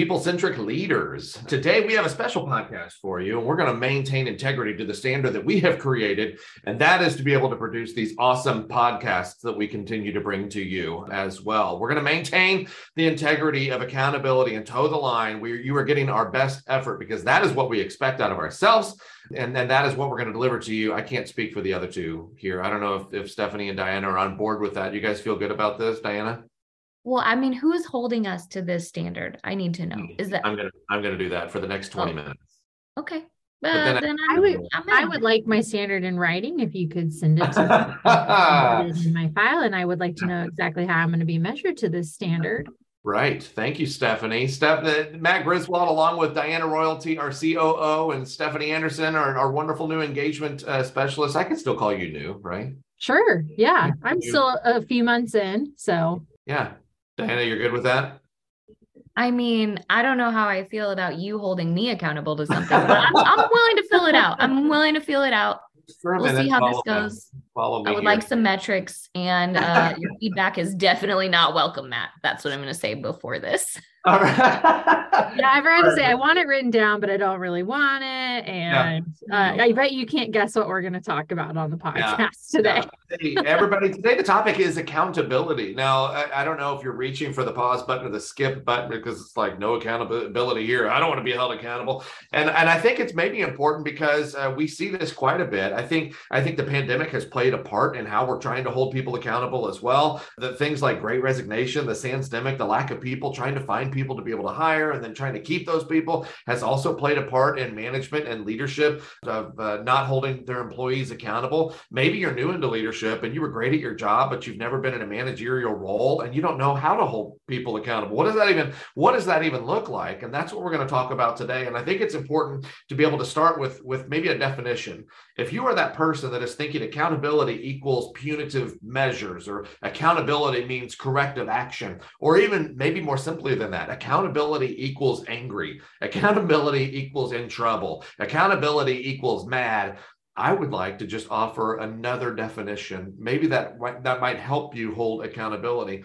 People centric leaders. Today we have a special podcast for you, and we're going to maintain integrity to the standard that we have created. And that is to be able to produce these awesome podcasts that we continue to bring to you as well. We're going to maintain the integrity of accountability and toe the line where you are getting our best effort because that is what we expect out of ourselves. And, and that is what we're going to deliver to you. I can't speak for the other two here. I don't know if, if Stephanie and Diana are on board with that. You guys feel good about this, Diana? Well, I mean, who is holding us to this standard? I need to know. Is that I'm gonna I'm gonna do that for the next 20 Oh. minutes. okay? But Uh, then then I- I'm, would, I'm I would like my standard in writing if you could send it to me. In my file, and I would like to know exactly how I'm going to be measured to this standard. Right. Thank you, Stephanie. Steph, uh, Matt Griswold, along with Diana Royalty, our COO, and Stephanie Anderson, our, our wonderful new engagement uh, specialist. I can still call you new, right? Sure, yeah, I'm still a few months in, so Yeah. Diana, you're good with that? I mean, I don't know how I feel about you holding me accountable to something, but I'm, I'm willing to fill it out. I'm willing to fill it out. We'll see how this follow me. goes. Follow me I would here. like some metrics, and uh, your feedback is definitely not welcome, Matt. That's what I'm going to say before this. All right. yeah, I've heard to say I want it written down, but I don't really want it, and uh, I bet you can't guess what we're going to talk about on the podcast today. Yeah. Hey, everybody, today the topic is accountability. Now, I, I don't know if you're reaching for the pause button or the skip button because it's like no accountability here. I don't want to be held accountable, and and I think it's maybe important because uh, we see this quite a bit. I think I think the pandemic has played a part in how we're trying to hold people accountable as well. The things like Great Resignation, the Sandsemic, the lack of people trying to find people to be able to hire and then trying to keep those people has also played a part in management and leadership of uh, not holding their employees accountable. Maybe you're new into leadership and you were great at your job, but you've never been in a managerial role and you don't know how to hold people accountable. What does that even what does that even look like? And that's what we're going to talk about today. And I think it's important to be able to start with with maybe a definition. If you are that person that is thinking accountability equals punitive measures or accountability means corrective action, or even maybe more simply than that, accountability equals angry, accountability equals in trouble, accountability equals mad. I would like to just offer another definition. Maybe that that might help you hold accountability.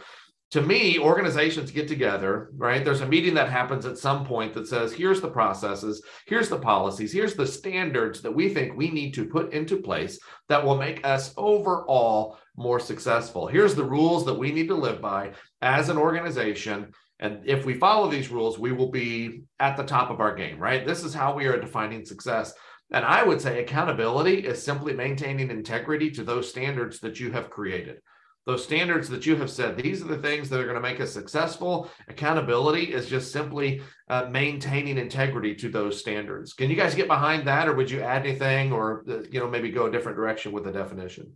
To me, organizations get together, right? There's a meeting that happens at some point that says, here's the processes, here's the policies, here's the standards that we think we need to put into place that will make us overall more successful. Here's the rules that we need to live by as an organization. And if we follow these rules, we will be at the top of our game, right? This is how we are defining success. And I would say accountability is simply maintaining integrity to those standards that you have created. Those standards that you have said, these are the things that are going to make us successful. Accountability is just simply uh, maintaining integrity to those standards. Can you guys get behind that, or would you add anything, or uh, you know maybe go a different direction with the definition?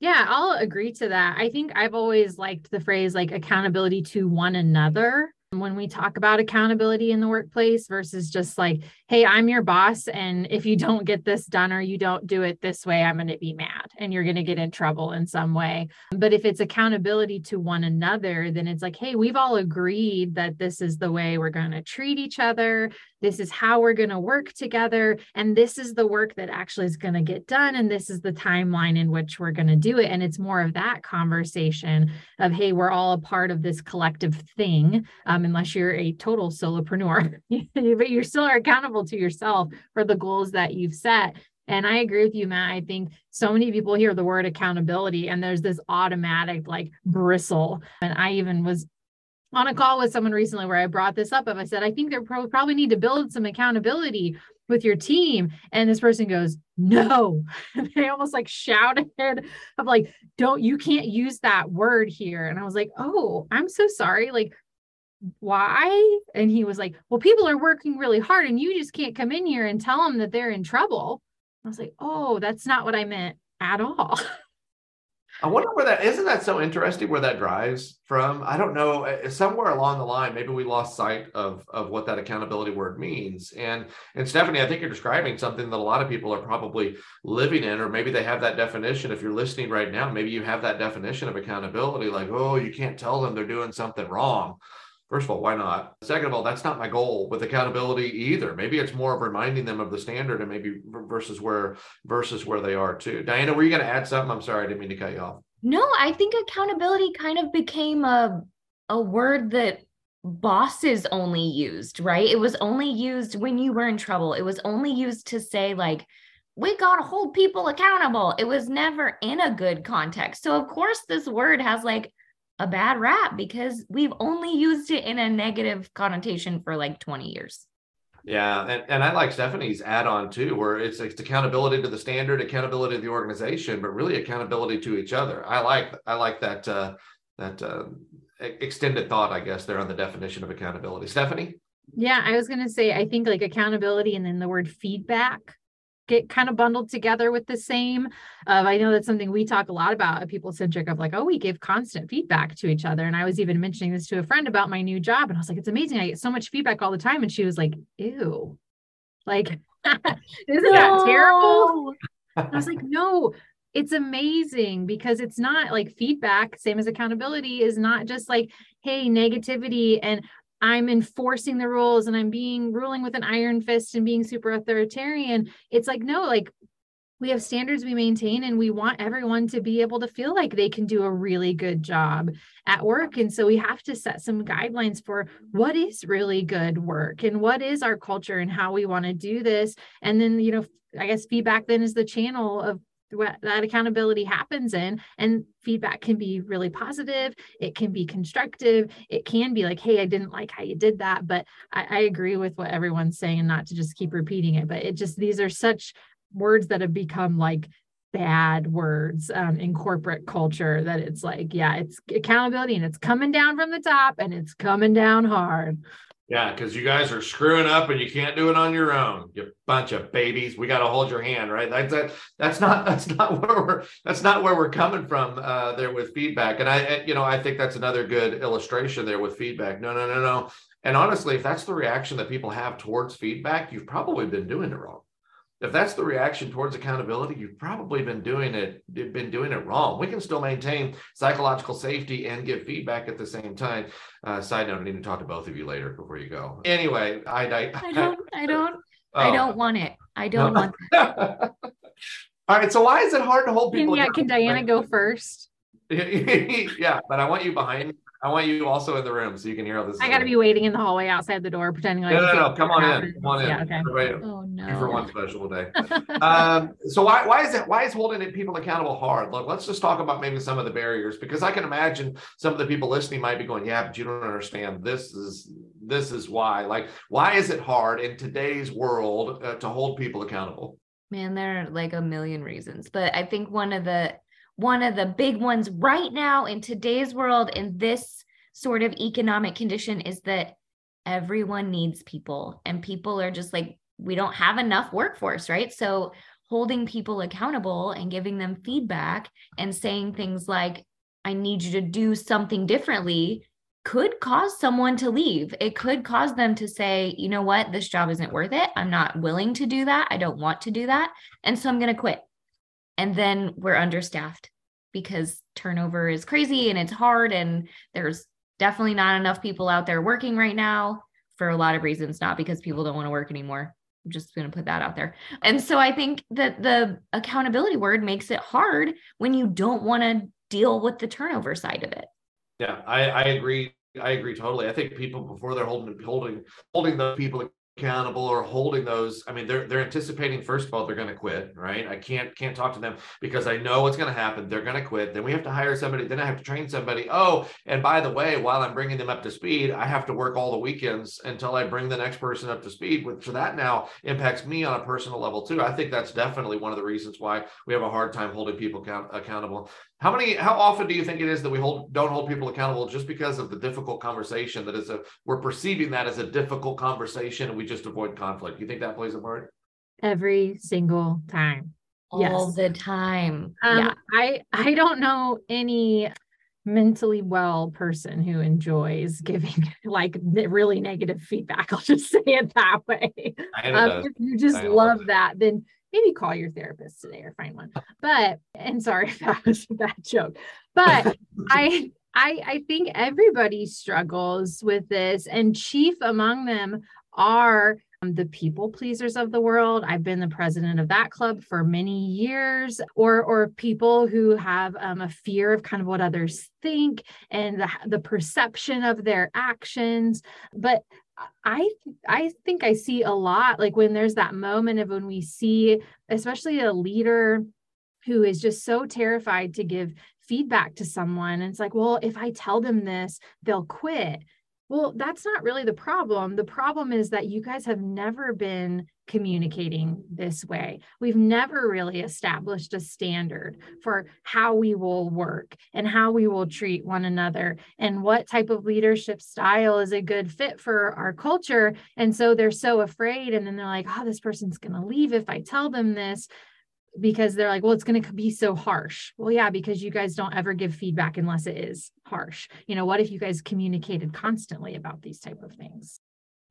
Yeah, I'll agree to that. I think I've always liked the phrase like accountability to one another when we talk about accountability in the workplace versus just like, hey, I'm your boss. And if you don't get this done or you don't do it this way, I'm going to be mad and you're going to get in trouble in some way. But if it's accountability to one another, then it's like, hey, we've all agreed that this is the way we're going to treat each other. This is how we're going to work together. And this is the work that actually is going to get done. And this is the timeline in which we're going to do it. And it's more of that conversation of, hey, we're all a part of this collective thing, um, unless you're a total solopreneur, but you still are accountable to yourself for the goals that you've set. And I agree with you, Matt. I think so many people hear the word accountability and there's this automatic like bristle. And I even was on a call with someone recently where I brought this up. Of I said, I think they pro- probably need to build some accountability with your team. And this person goes, No. they almost like shouted of like, don't you can't use that word here. And I was like, Oh, I'm so sorry. Like, why? And he was like, Well, people are working really hard and you just can't come in here and tell them that they're in trouble. I was like, Oh, that's not what I meant at all. I wonder where that isn't that so interesting where that drives from. I don't know. Uh, somewhere along the line, maybe we lost sight of of what that accountability word means. And and Stephanie, I think you're describing something that a lot of people are probably living in, or maybe they have that definition. If you're listening right now, maybe you have that definition of accountability, like, oh, you can't tell them they're doing something wrong. First of all, why not? Second of all, that's not my goal with accountability either. Maybe it's more of reminding them of the standard and maybe versus where versus where they are too. Diana, were you going to add something? I'm sorry, I didn't mean to cut you off. No, I think accountability kind of became a a word that bosses only used, right? It was only used when you were in trouble. It was only used to say like we got to hold people accountable. It was never in a good context. So of course this word has like a bad rap because we've only used it in a negative connotation for like 20 years. Yeah, and, and I like Stephanie's add-on too, where it's, it's accountability to the standard, accountability to the organization, but really accountability to each other. I like I like that uh, that uh, extended thought, I guess, there on the definition of accountability. Stephanie. Yeah, I was going to say I think like accountability and then the word feedback get kind of bundled together with the same. Uh, I know that's something we talk a lot about at People Centric of like, oh, we give constant feedback to each other. And I was even mentioning this to a friend about my new job. And I was like, it's amazing. I get so much feedback all the time. And she was like, ew, like, isn't that terrible? I was like, no, it's amazing because it's not like feedback, same as accountability, is not just like, hey, negativity and I'm enforcing the rules and I'm being ruling with an iron fist and being super authoritarian. It's like, no, like we have standards we maintain and we want everyone to be able to feel like they can do a really good job at work and so we have to set some guidelines for what is really good work and what is our culture and how we want to do this and then you know i guess feedback then is the channel of that accountability happens in and feedback can be really positive it can be constructive it can be like hey i didn't like how you did that but I, I, agree with what everyone's saying and not to just keep repeating it but it just these are such words that have become like bad words um, in corporate culture that it's like yeah it's accountability and it's coming down from the top and it's coming down hard yeah, because you guys are screwing up and you can't do it on your own. You bunch of babies. We got to hold your hand, right? That's that, that's not that's not where we're that's not where we're coming from uh, there with feedback. And I, you know, I think that's another good illustration there with feedback. No, no, no, no. And honestly, if that's the reaction that people have towards feedback, you've probably been doing it wrong if that's the reaction towards accountability, you've probably been doing it been doing it wrong. We can still maintain psychological safety and give feedback at the same time. Uh, side note: I need to talk to both of you later before you go. Anyway, I I, I don't I don't oh. I don't want it. I don't want. All right. So why is it hard to hold people? Can, yeah, can Diana go first? yeah, but I want you behind I want you also in the room so you can hear all this. I got to be waiting in the hallway outside the door, pretending like. No, no, no. Come on in. Come on in. Yeah, okay. oh no. For one special day. um, so why why is it why is holding people accountable hard? Look, let's just talk about maybe some of the barriers because I can imagine some of the people listening might be going, yeah, but you don't understand. This is this is why. Like, why is it hard in today's world uh, to hold people accountable? Man, there are like a million reasons, but I think one of the one of the big ones right now in today's world in this sort of economic condition is that everyone needs people and people are just like we don't have enough workforce right so holding people accountable and giving them feedback and saying things like i need you to do something differently could cause someone to leave. It could cause them to say, you know what, this job isn't worth it. I'm not willing to do that. I don't want to do that. And so I'm going to quit and then we're understaffed because turnover is crazy and it's hard and there's definitely not enough people out there working right now for a lot of reasons not because people don't want to work anymore I'm just going to put that out there. And so I think that the accountability word makes it hard when you don't want to deal with the turnover side of it. Yeah, I, I agree. I agree totally. I think people before they're holding holding holding the people accountable or holding those i mean they're they're anticipating first of all they're going to quit right? I can't can't talk to them because i know what's going to happen. They're going to quit. Then we have to hire somebody. Then i have to train somebody. Oh and by the way while i'm bringing them up to speed i have to work all the weekends until i bring the next person up to speed which so that now impacts me on a personal level too. I think that's definitely one of the reasons why we have a hard time holding people count, accountable how many? How often do you think it is that we hold don't hold people accountable just because of the difficult conversation that is a we're perceiving that as a difficult conversation and we just avoid conflict? You think that plays a part? Every single time. all Yes. the time. Um, yeah. I I don't know any mentally well person who enjoys giving like really negative feedback. I'll just say it that way. Um, if you just love that, then maybe call your therapist today or find one. But and sorry if that was a bad joke, but I I I think everybody struggles with this, and chief among them are um, the people pleasers of the world. I've been the president of that club for many years, or or people who have um, a fear of kind of what others think and the, the perception of their actions. But I I think I see a lot like when there's that moment of when we see, especially a leader who is just so terrified to give feedback to someone. And it's like, well, if I tell them this, they'll quit. Well, that's not really the problem. The problem is that you guys have never been communicating this way. We've never really established a standard for how we will work and how we will treat one another and what type of leadership style is a good fit for our culture. And so they're so afraid. And then they're like, oh, this person's going to leave if I tell them this because they're like, well, it's going to be so harsh. Well, yeah, because you guys don't ever give feedback unless it is harsh. You know, what if you guys communicated constantly about these type of things?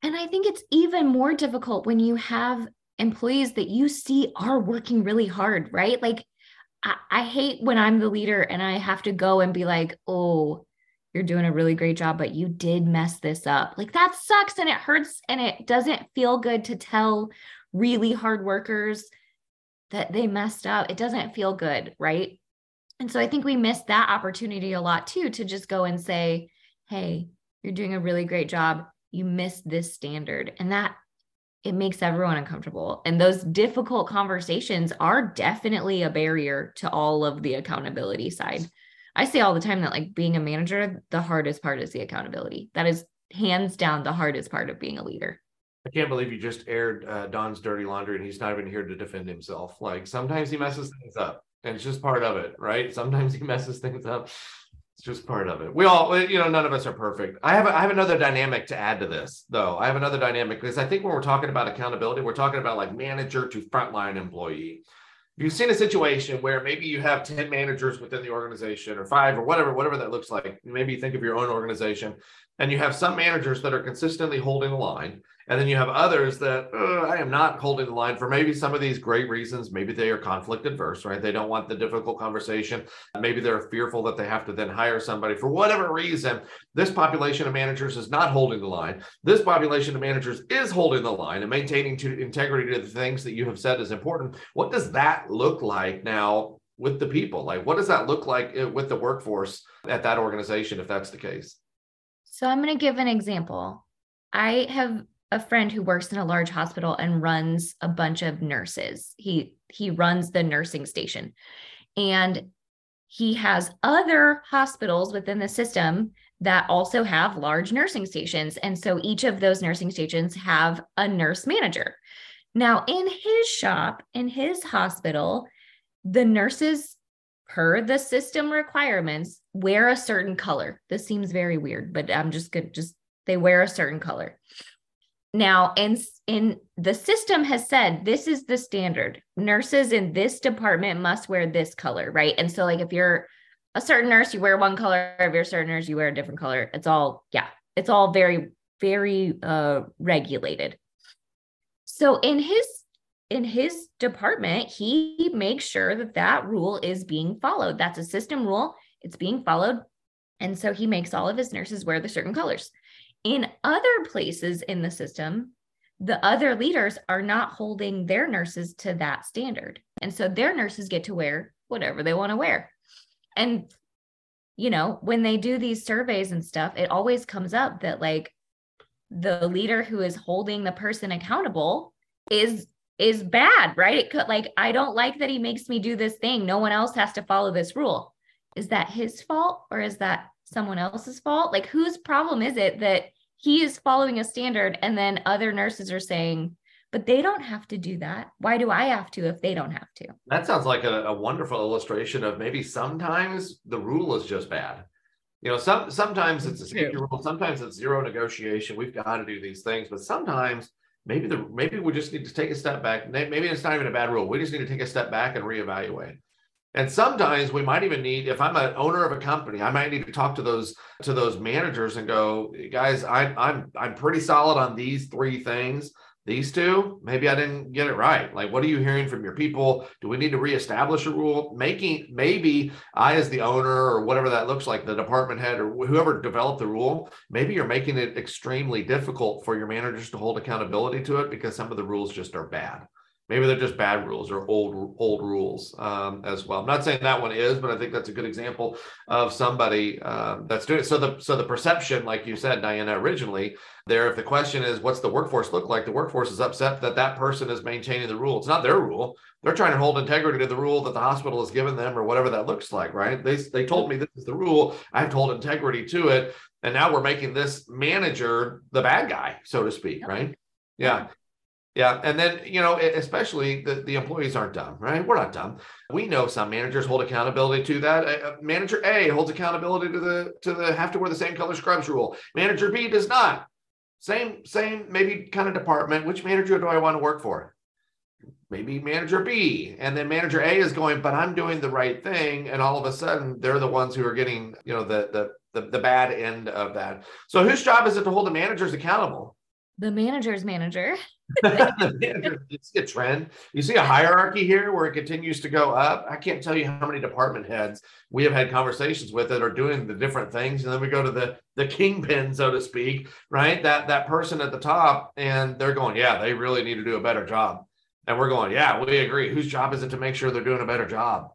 And I think it's even more difficult when you have employees that you see are working really hard, right? Like, I, I hate when I'm the leader and I have to go and be like, oh, you're doing a really great job, but you did mess this up. Like, that sucks and it hurts and it doesn't feel good to tell really hard workers that they messed up. It doesn't feel good, right? And so I think we missed that opportunity a lot too to just go and say, hey, you're doing a really great job. You missed this standard. And that it makes everyone uncomfortable. And those difficult conversations are definitely a barrier to all of the accountability side. I say all the time that, like, being a manager, the hardest part is the accountability. That is hands down the hardest part of being a leader. I can't believe you just aired uh, Don's dirty laundry and he's not even here to defend himself. Like sometimes he messes things up and it's just part of it, right? Sometimes he messes things up. It's just part of it. We all, you know, none of us are perfect. I have, I have another dynamic to add to this, though. I have another dynamic because I think when we're talking about accountability, we're talking about like manager to frontline employee. If you've seen a situation where maybe you have 10 managers within the organization or five or whatever, whatever that looks like. Maybe you think of your own organization and you have some managers that are consistently holding the line and then you have others that I am not holding the line for maybe some of these great reasons. Maybe they are conflict adverse, right? They don't want the difficult conversation. Maybe they're fearful that they have to then hire somebody for whatever reason. This population of managers is not holding the line. This population of managers is holding the line and maintaining to integrity to the things that you have said is important. What does that look like now with the people? Like, what does that look like uh, with the workforce at that organization if that's the case? So I'm going to give an example. I have a friend who works in a large hospital and runs a bunch of nurses. He he runs the nursing station. And he has other hospitals within the system that also have large nursing stations. And so each of those nursing stations have a nurse manager. Now, in his shop, in his hospital, the nurses, per the system requirements, wear a certain color. This seems very weird, but I'm just good. Just they wear a certain color. Now, in, in the system has said this is the standard. Nurses in this department must wear this color, right? And so, like, if you're a certain nurse, you wear one color. If you're a certain nurse, you wear a different color. It's all, yeah, it's all very, very uh, regulated. So in his in his department, he makes sure that that rule is being followed. That's a system rule. It's being followed. And so he makes all of his nurses wear the certain colors. In other places in the system, the other leaders are not holding their nurses to that standard. And so their nurses get to wear whatever they want to wear. And, you know, when they do these surveys and stuff, it always comes up that like the leader who is holding the person accountable is is bad, right? It could like I don't like that he makes me do this thing. No one else has to follow this rule. Is that his fault or is that someone else's fault? Like whose problem is it that he is following a standard and then other nurses are saying, but they don't have to do that. Why do I have to if they don't have to? That sounds like a, a wonderful illustration of maybe sometimes the rule is just bad. You know, some sometimes it's a safety rule, sometimes it's zero negotiation. We've got to do these things, but sometimes maybe the maybe we just need to take a step back. Maybe it's not even a bad rule. We just need to take a step back and reevaluate. And sometimes we might even need, if I'm an owner of a company, I might need to talk to those to those managers and go, guys, I'm I'm I'm pretty solid on these three things. These two, maybe I didn't get it right. Like, what are you hearing from your people? Do we need to reestablish a rule? Making maybe I, as the owner or whatever that looks like, the department head or whoever developed the rule, maybe you're making it extremely difficult for your managers to hold accountability to it because some of the rules just are bad maybe they're just bad rules or old old rules um, as well. I'm not saying that one is, but I think that's a good example of somebody uh, that's doing it. So the so the perception, like you said, Diana, originally there, if the question is what's the workforce look like, the workforce is upset that that person is maintaining the rule. It's not their rule. They're trying to hold integrity to the rule that the hospital has given them, or whatever that looks like. Right? They they told me this is the rule. I have to hold integrity to it, and now we're making this manager the bad guy, so to speak. Right? Yeah. Yeah. And then, you know, especially the, the employees aren't dumb, right? We're not dumb. We know some managers hold accountability to that. Uh, manager A holds accountability to the to the have to wear the same color scrubs rule. Manager B does not. Same, same, maybe kind of department. Which manager do I want to work for? Maybe manager B. And then manager A is going, but I'm doing the right thing. And all of a sudden they're the ones who are getting, you know, the the the, the bad end of that. So whose job is it to hold the managers accountable? The manager's manager. it's a trend. You see a hierarchy here where it continues to go up. I can't tell you how many department heads we have had conversations with that are doing the different things, and then we go to the the kingpin, so to speak, right? That that person at the top, and they're going, yeah, they really need to do a better job, and we're going, yeah, we agree. Whose job is it to make sure they're doing a better job?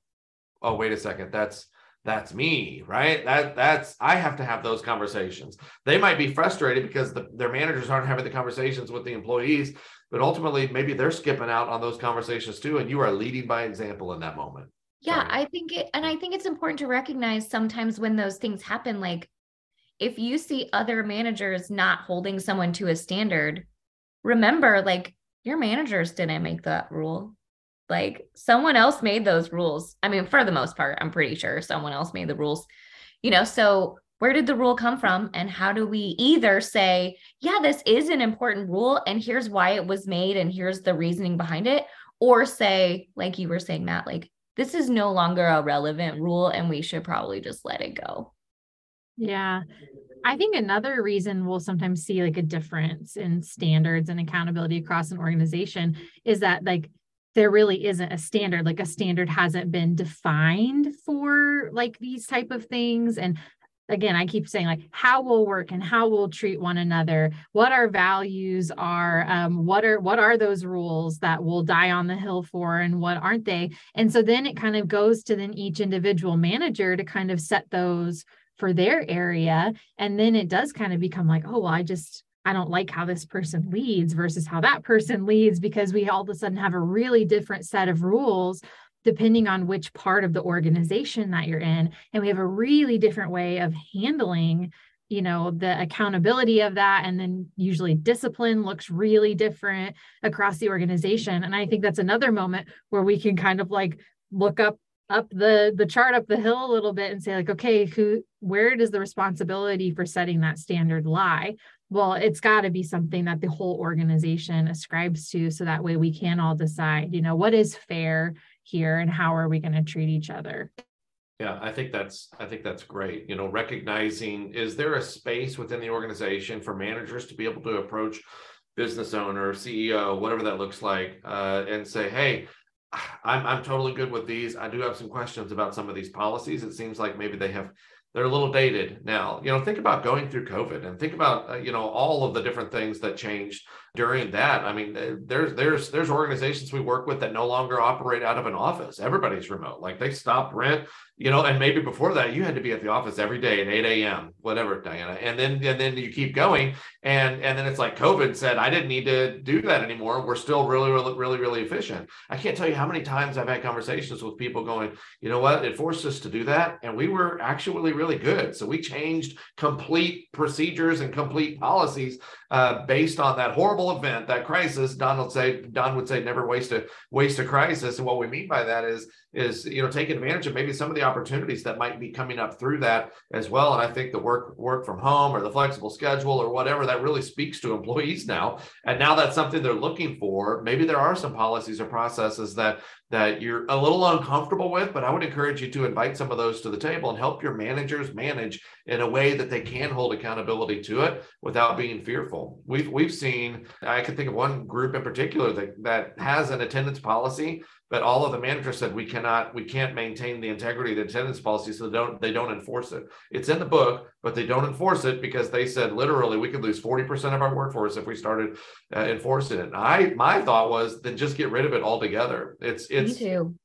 Oh, wait a second, that's that's me right? That that's i have to have those conversations. They might be frustrated because the, their managers aren't having the conversations with the employees but ultimately maybe they're skipping out on those conversations too and you are leading by example in that moment. Yeah i think it and i think it's important to recognize sometimes when those things happen like if you see other managers not holding someone to a standard remember like your managers didn't make that rule like someone else made those rules. I mean, for the most part, I'm pretty sure someone else made the rules. You know, so where did the rule come from and how do we either say, yeah, this is an important rule and here's why it was made and here's the reasoning behind it, or say, like you were saying, Matt, like this is no longer a relevant rule and we should probably just let it go. Yeah. I think another reason we'll sometimes see like a difference in standards and accountability across an organization is that like there really isn't a standard like a standard hasn't been defined for like these type of things. And again i keep saying like how we'll work and how we'll treat one another what our values are um, what are what are those rules that we'll die on the hill for and what aren't they? And so then it kind of goes to then each individual manager to kind of set those for their area. And then it does kind of become like oh well i just I don't like how this person leads versus how that person leads because we all of a sudden have a really different set of rules depending on which part of the organization that you're in. And we have a really different way of handling you know the accountability of that. And then usually discipline looks really different across the organization. And i think that's another moment where we can kind of like look up up the the chart up the hill a little bit and say like okay who where does the responsibility for setting that standard lie well, it's got to be something that the whole organization ascribes to. So that way we can all decide, you know, what is fair here and how are we going to treat each other. Yeah, I think that's I think that's great. You know, recognizing is there a space within the organization for managers to be able to approach business owner, CEO, whatever that looks like, uh, and say, hey, I'm I'm totally good with these. I do have some questions about some of these policies. It seems like maybe they have they're a little dated now. You know, think about going through COVID and think about uh, you know all of the different things that changed during that. I mean, uh, there's there's there's organizations we work with that no longer operate out of an office. Everybody's remote. Like they stopped rent, you know, and maybe before that you had to be at the office every day at 8 a.m. Whatever, Diana. And then and then you keep going, and and then it's like COVID said I didn't need to do that anymore. We're still really really really really efficient. I can't tell you how many times I've had conversations with people going, you know what, it forced us to do that, and we were actually really good. So we changed complete procedures and complete policies uh, based on that horrible event, that crisis. Don would say, Don would say, never waste a waste a crisis. And what we mean by that is is you know taking advantage of maybe some of the opportunities that might be coming up through that as well. And i think the work work from home or the flexible schedule or whatever that really speaks to employees now. And now that's something they're looking for. Maybe there are some policies or processes that that you're a little uncomfortable with but i would encourage you to invite some of those to the table and help your managers manage in a way that they can hold accountability to it without being fearful. We've we've seen i can think of one group in particular that that has an attendance policy but all of the managers said we cannot we can't maintain the integrity of the attendance policy so they don't they don't enforce it. It's in the book but they don't enforce it because they said literally we could lose 40% of our workforce if we started uh, enforcing it. And i my thought was then just get rid of it altogether. It's it's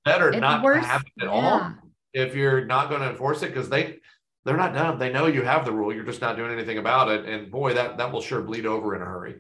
better it's not worse. to have it at yeah. all if you're not going to enforce it because they they're not dumb. They know you have the rule. You're just not doing anything about it. And boy that that will sure bleed over in a hurry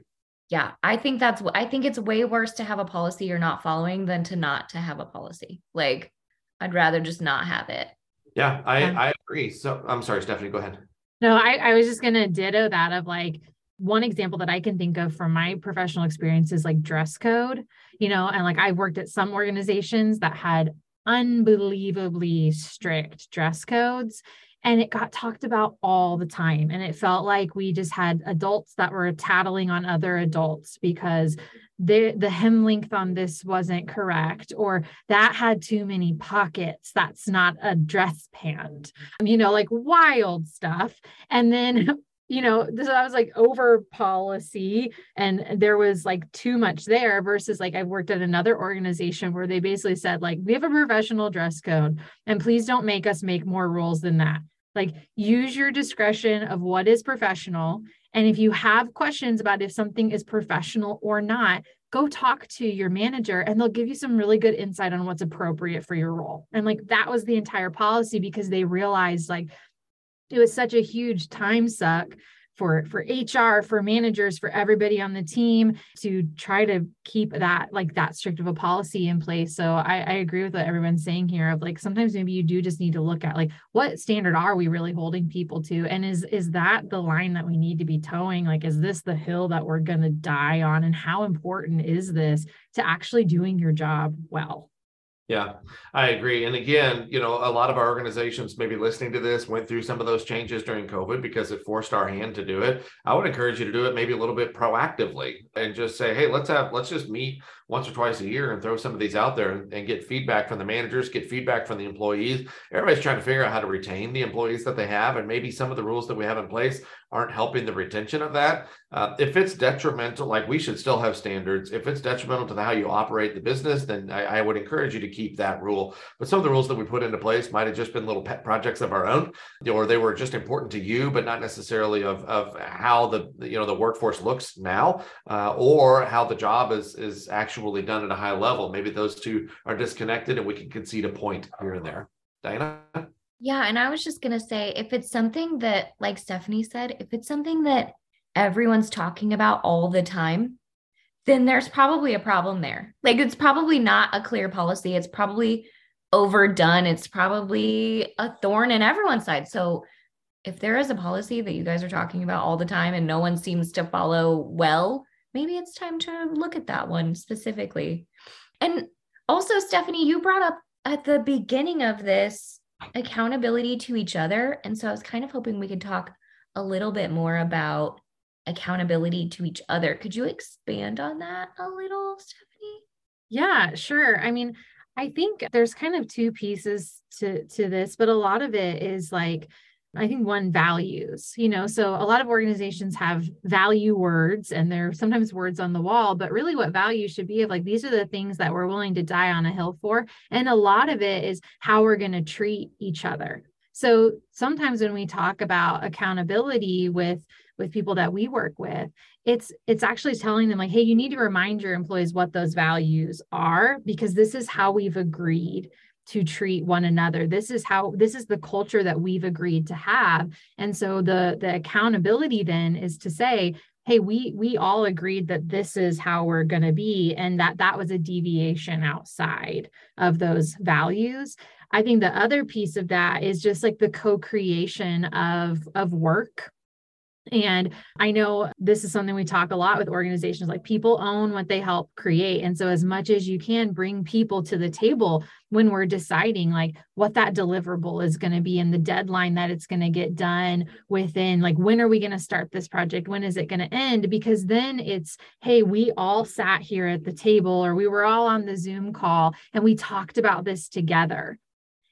yeah i think that's i think it's way worse to have a policy you're not following than to not to have a policy. Like i'd rather just not have it. Yeah i yeah. i agree. So i'm sorry stephanie go ahead. No i i was just gonna ditto that of like one example that i can think of from my professional experience is like dress code you know and like i worked at some organizations that had unbelievably strict dress codes and it got talked about all the time and it felt like we just had adults that were tattling on other adults because the the hem length on this wasn't correct or that had too many pockets that's not a dress pant you know like wild stuff. And then you know, this I was like over policy and uh, there was like too much there versus like I've worked at another organization where they basically said like we have a professional dress code and please don't make us make more rules than that. Like use your discretion of what is professional and if you have questions about if something is professional or not, go talk to your manager and they'll give you some really good insight on what's appropriate for your role. And like that was the entire policy because they realized like it was such a huge time suck for for HR, for managers, for everybody on the team to try to keep that like that strict of a policy in place. So I, I agree with what everyone's saying here of like sometimes maybe you do just need to look at like what standard are we really holding people to? And is is that the line that we need to be toeing? Like, is this the hill that we're gonna die on? And how important is this to actually doing your job well? Yeah, I agree. And again, you know, a lot of our organizations maybe listening to this went through some of those changes during COVID because it forced our hand to do it. I would encourage you to do it maybe a little bit proactively and just say, hey, let's have, let's just meet once or twice a year and throw some of these out there and, get feedback from the managers, get feedback from the employees. Everybody's trying to figure out how to retain the employees that they have. And maybe some of the rules that we have in place aren't helping the retention of that. Uh, if it's detrimental, like we should still have standards. If it's detrimental to the, how you operate the business, then I, I, would encourage you to keep that rule. But some of the rules that we put into place might have just been little pet projects of our own, or they were just important to you, but not necessarily of, of how the you know the workforce looks now, uh, or how the job is is actually done at a high level. Maybe those two are disconnected, and we can concede a point here and there. Diana. Yeah. And I was just going to say if it's something that, like Stephanie said, if it's something that everyone's talking about all the time, then there's probably a problem there. Like it's probably not a clear policy. It's probably overdone. It's probably a thorn in everyone's side. So if there is a policy that you guys are talking about all the time and no one seems to follow well, maybe it's time to look at that one specifically. And also, Stephanie, you brought up at the beginning of this accountability to each other. And so I was kind of hoping we could talk a little bit more about accountability to each other. Could you expand on that a little, Stephanie? Yeah, sure. I mean, I think there's kind of two pieces to to this, but a lot of it is like I think one values, you know, so a lot of organizations have value words and they're sometimes words on the wall, but really what values should be of like these are the things that we're willing to die on a hill for. And a lot of it is how we're going to treat each other. So sometimes when we talk about accountability with with people that we work with, it's it's actually telling them like, hey, you need to remind your employees what those values are because this is how we've agreed to treat one another. This is how this is the culture that we've agreed to have. And so the the accountability then is to say hey we we all agreed that this is how we're going to be and that that was a deviation outside of those values. I think the other piece of that is just like the co-creation of of work And I know this is something we talk a lot with organizations like people own what they help create. And so, as much as you can, bring people to the table when we're deciding like what that deliverable is going to be and the deadline that it's going to get done within. Like, when are we going to start this project? When is it going to end? Because then it's, hey, we all sat here at the table or we were all on the Zoom call and we talked about this together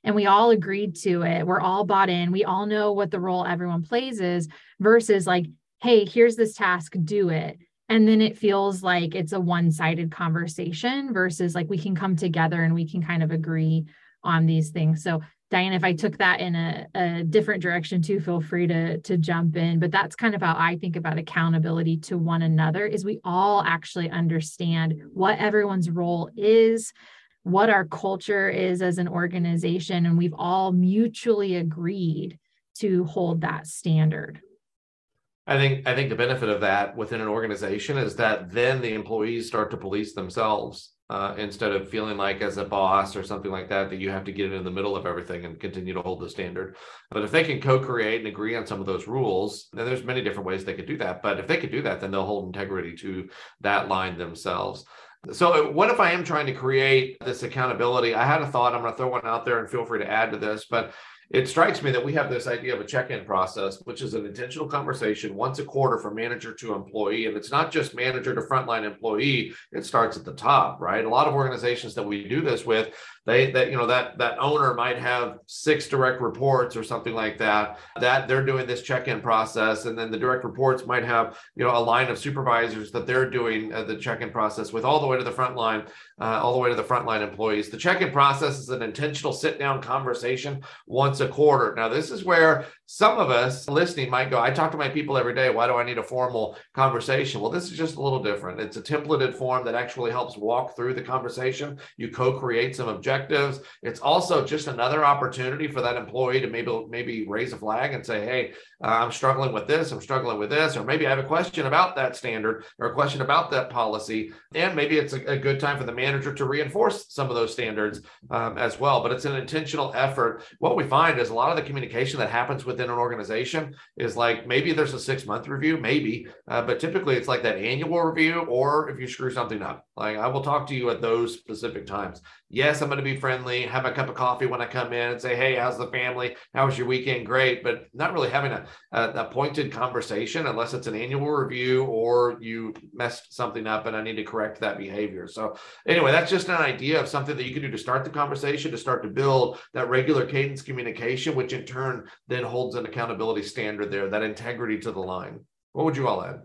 and we all agreed to it. We're all bought in. We all know what the role everyone plays is versus like, hey, here's this task, do it. And then it feels like it's a one sided conversation versus like we can come together and we can kind of agree on these things. So, Diane, if I took that in a, a different direction too, feel free to, to jump in. But that's kind of how I think about accountability to one another is we all actually understand what everyone's role is what our culture is as an organization. And we've all mutually agreed to hold that standard. I think I think the benefit of that within an organization is that then the employees start to police themselves uh, instead of feeling like as a boss or something like that that you have to get in the middle of everything and continue to hold the standard. But if they can co-create and agree on some of those rules, then there's many different ways they could do that. But if they could do that, then they'll hold integrity to that line themselves. So, uh, what if I am trying to create this accountability? I had a thought. I'm going to throw one out there and feel free to add to this. But it strikes me that we have this idea of a check-in process which is an intentional conversation once a quarter from manager to employee and it's not just manager to frontline employee it starts at the top right a lot of organizations that we do this with they that you know that that owner might have six direct reports or something like that that they're doing this check-in process and then the direct reports might have you know a line of supervisors that they're doing uh, the check-in process with all the way to the front line uh, all the way to the frontline employees the check-in process is an intentional sit down conversation once a quarter. Now, this is where some of us listening might go, I talk to my people every day. Why do I need a formal conversation? Well, this is just a little different. It's a templated form that actually helps walk through the conversation. You co-create some objectives. It's also just another opportunity for that employee to maybe maybe raise a flag and say, hey, I'm struggling with this, I'm struggling with this, or maybe I have a question about that standard or a question about that policy. And maybe it's a, a good time for the manager to reinforce some of those standards um, as well. But it's an intentional effort. What we find is a lot of the communication that happens within an organization is like maybe there's a six month review, maybe, uh, but typically it's like that annual review, or if you screw something up, like I will talk to you at those specific times yes, I'm going to be friendly, have a cup of coffee when I come in and say, hey, how's the family? How was your weekend? Great. But not really having a, a, a, pointed conversation unless it's an annual review or you messed something up and I need to correct that behavior. So, anyway, that's just an idea of something that you can do to start the conversation, to start to build that regular cadence communication, which in turn then holds an accountability standard there, that integrity to the line. What would you all add?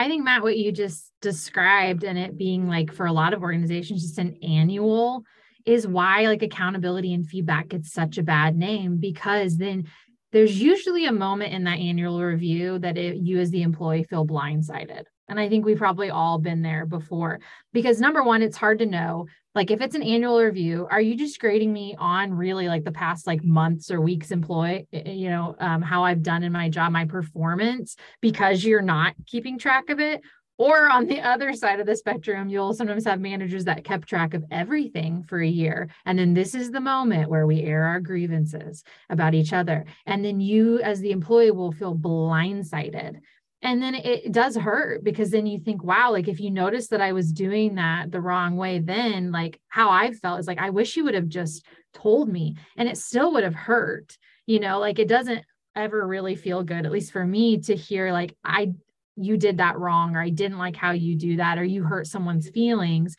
I think, Matt, what you just described and it being like for a lot of organizations, just an annual is why like accountability and feedback gets such a bad name because then there's usually a moment in that annual review that it, you as the employee feel blindsided. And I think we've probably all been there before. Because number one, it's hard to know like if it's an annual review are you just grading me on really like the past like months or weeks employ you know um, how i've done in my job my performance because you're not keeping track of it? Or on the other side of the spectrum you'll sometimes have managers that kept track of everything for a year. And then this is the moment where we air our grievances about each other. And then you as the employee will feel blindsided and then it does hurt because then you think wow like if you notice that i was doing that the wrong way then like how i felt is like i wish you would have just told me. And it still would have hurt you know like it doesn't ever really feel good at least for me to hear like i you did that wrong or i didn't like how you do that or you hurt someone's feelings.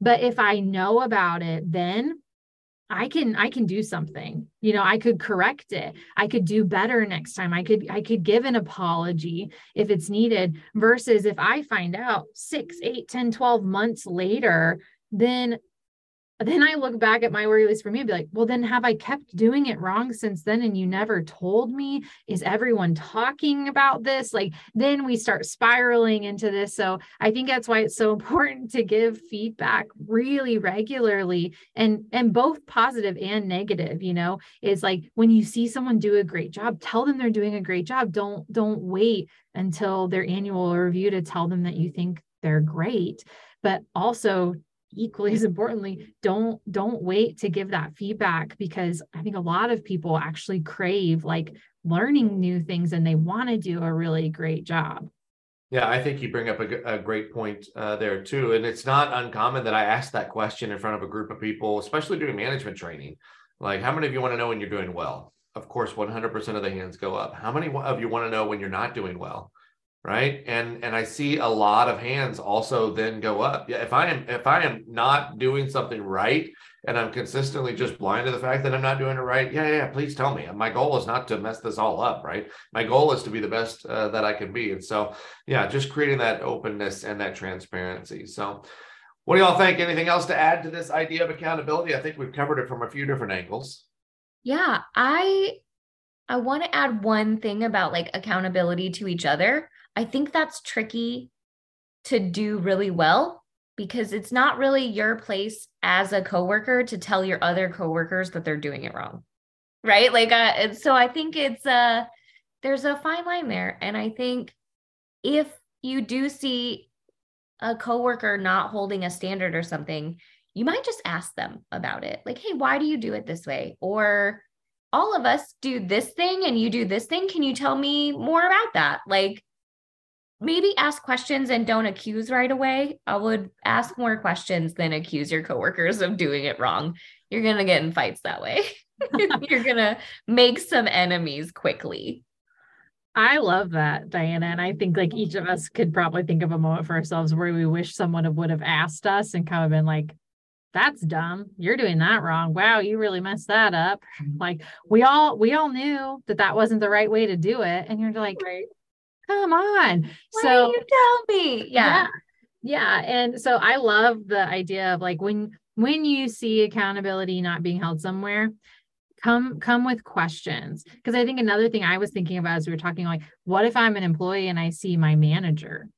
But if i know about it then I can I can do something. You know, I could correct it. I could do better next time. I could I could give an apology if it's needed versus if I find out 6, 8, 10, 12 months later, then then I look back at my worry list for me and be like, well, then have I kept doing it wrong since then? And you never told me? Is everyone talking about this? Like, then we start spiraling into this. So I think that's why it's so important to give feedback really regularly and and both positive and negative, you know, is like when you see someone do a great job, tell them they're doing a great job. Don't don't wait until their annual review to tell them that you think they're great. But also equally as importantly don't don't wait to give that feedback because i think a lot of people actually crave like learning new things and they want to do a really great job. Yeah, I think you bring up a, a great point uh, there too. And it's not uncommon that I ask that question in front of a group of people, especially doing management training. Like, how many of you want to know when you're doing well? Of course, 100% of the hands go up. How many of you want to know when you're not doing well? Right. And and I see a lot of hands also then go up. Yeah, if I am if I am not doing something right and I'm consistently just blind to the fact that I'm not doing it right, yeah, yeah, please tell me. My goal is not to mess this all up, right? My goal is to be the best uh, that I can be. And so, yeah, just creating that openness and that transparency. So, what do y'all think? Anything else to add to this idea of accountability? I think we've covered it from a few different angles. Yeah, I I want to add one thing about like accountability to each other. I think that's tricky to do really well because it's not really your place as a coworker to tell your other coworkers that they're doing it wrong. Right? Like uh, so I think it's uh there's a fine line there and I think if you do see a coworker not holding a standard or something, you might just ask them about it. Like, "Hey, why do you do it this way?" Or all of us do this thing and you do this thing. Can you tell me more about that? Like maybe ask questions and don't accuse right away. I would ask more questions than accuse your coworkers of doing it wrong. You're going to get in fights that way. You're going to make some enemies quickly. I love that, Diana. And I think like each of us could probably think of a moment for ourselves where we wish someone would have asked us and kind of been like, that's dumb. You're doing that wrong. Wow, you really messed that up. Like we all we all knew that that wasn't the right way to do it, and you're like, right come on. Why so you tell me? Yeah. yeah. Yeah. And so I love the idea of like when when you see accountability not being held somewhere, come come with questions. Because I think another thing I was thinking about as we were talking, like, what if I'm an employee and I see my manager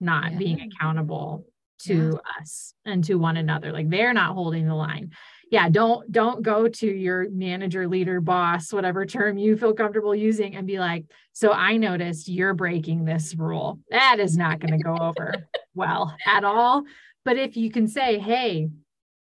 not yeah. being accountable to yeah. us and to one another? Like they're not holding the line yeah don't don't go to your manager leader boss whatever term you feel comfortable using and be like so i noticed you're breaking this rule. That is not going to go over well at all. But if you can say hey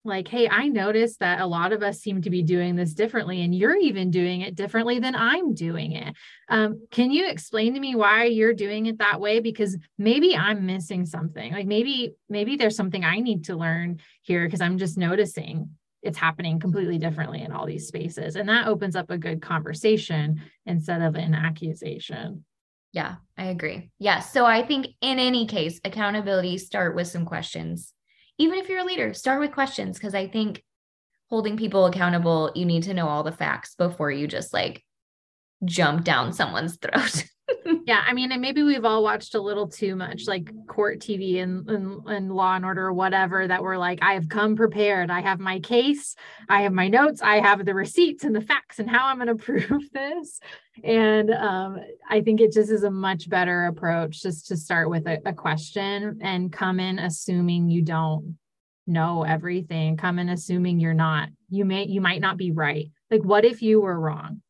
like hey i noticed that a lot of us seem to be doing this differently and you're even doing it differently than i'm doing it. Um, can you explain to me why you're doing it that way? Because maybe i'm missing something. Like maybe maybe there's something i need to learn here because i'm just noticing it's happening completely differently in all these spaces. And that opens up a good conversation instead of an accusation. Yeah, I agree. Yeah. So I think in any case, accountability start with some questions. Even if you're a leader, start with questions because I think holding people accountable, you need to know all the facts before you just like jump down someone's throat. Yeah, I mean, and maybe we've all watched a little too much like court TV and, and, and Law and Order or whatever that we're like, I have come prepared. I have my case, I have my notes, I have the receipts and the facts and how I'm going to prove this. And um, I think it just is a much better approach just to start with a, a question and come in assuming you don't know everything. Come in assuming you're not. You may you might not be right. Like, what if you were wrong?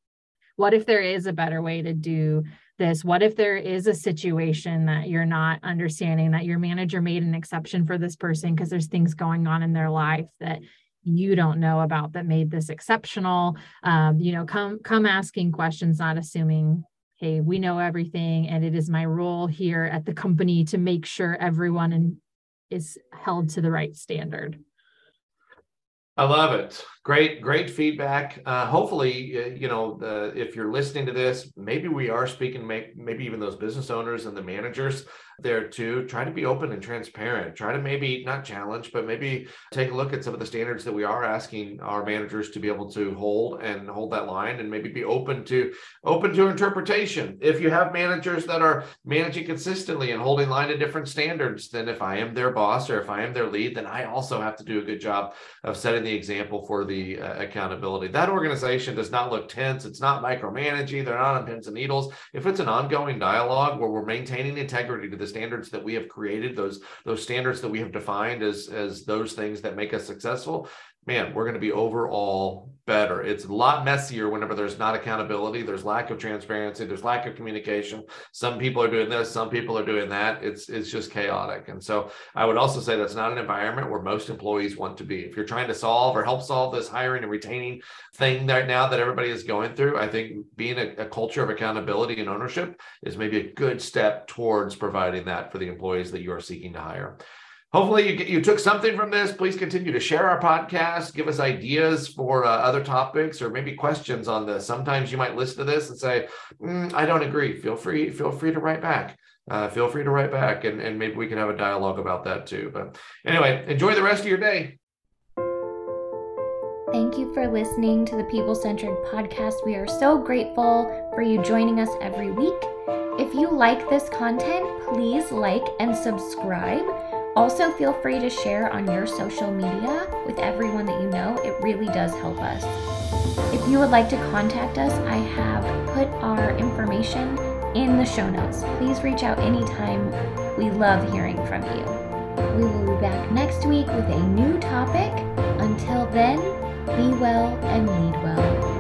What if there is a better way to do this? What if there is a situation that you're not understanding that your manager made an exception for this person because there's things going on in their life that you don't know about that made this exceptional? Um, you know, come come asking questions, not assuming hey, we know everything, and it is my role here at the company to make sure everyone in, is held to the right standard. I love it. Great great feedback. Uh, hopefully uh, you know the, if you're listening to this maybe we are speaking maybe even those business owners and the managers there too. Try to be open and transparent. Try to maybe not challenge but maybe take a look at some of the standards that we are asking our managers to be able to hold and hold that line and maybe be open to open to interpretation. If you have managers that are managing consistently and holding line to different standards then if i am their boss or if i am their lead then i also have to do a good job of setting the example for the uh, accountability. That organization does not look tense. It's not micromanaging. They're not on pins and needles. If it's an ongoing dialogue where we're maintaining integrity to the standards that we have created, those those standards that we have defined as as those things that make us successful, man, we're going to be overall better. It's a lot messier whenever there's not accountability, there's lack of transparency, there's lack of communication. Some people are doing this, some people are doing that. It's it's just chaotic. And so I would also say that's not an environment where most employees want to be. If you're trying to solve or help solve this hiring and retaining thing right now that everybody is going through, I think being a, a culture of accountability and ownership is maybe a good step towards providing that for the employees that you are seeking to hire hopefully you, you took something from this. Please continue to share our podcast. Give us ideas for uh, other topics or maybe questions on this. Sometimes you might listen to this and say mm, i don't agree. Feel free feel free to write back. Uh, feel free to write back and, and maybe we can have a dialogue about that too. But anyway enjoy the rest of your day. Thank you for listening to the People Centered podcast. We are so grateful for you joining us every week. If you like this content, please like and subscribe. Also, feel free to share on your social media with everyone that you know. It really does help us. If you would like to contact us, I have put our information in the show notes. Please reach out anytime. We love hearing from you. We will be back next week with a new topic. Until then, be well and lead well.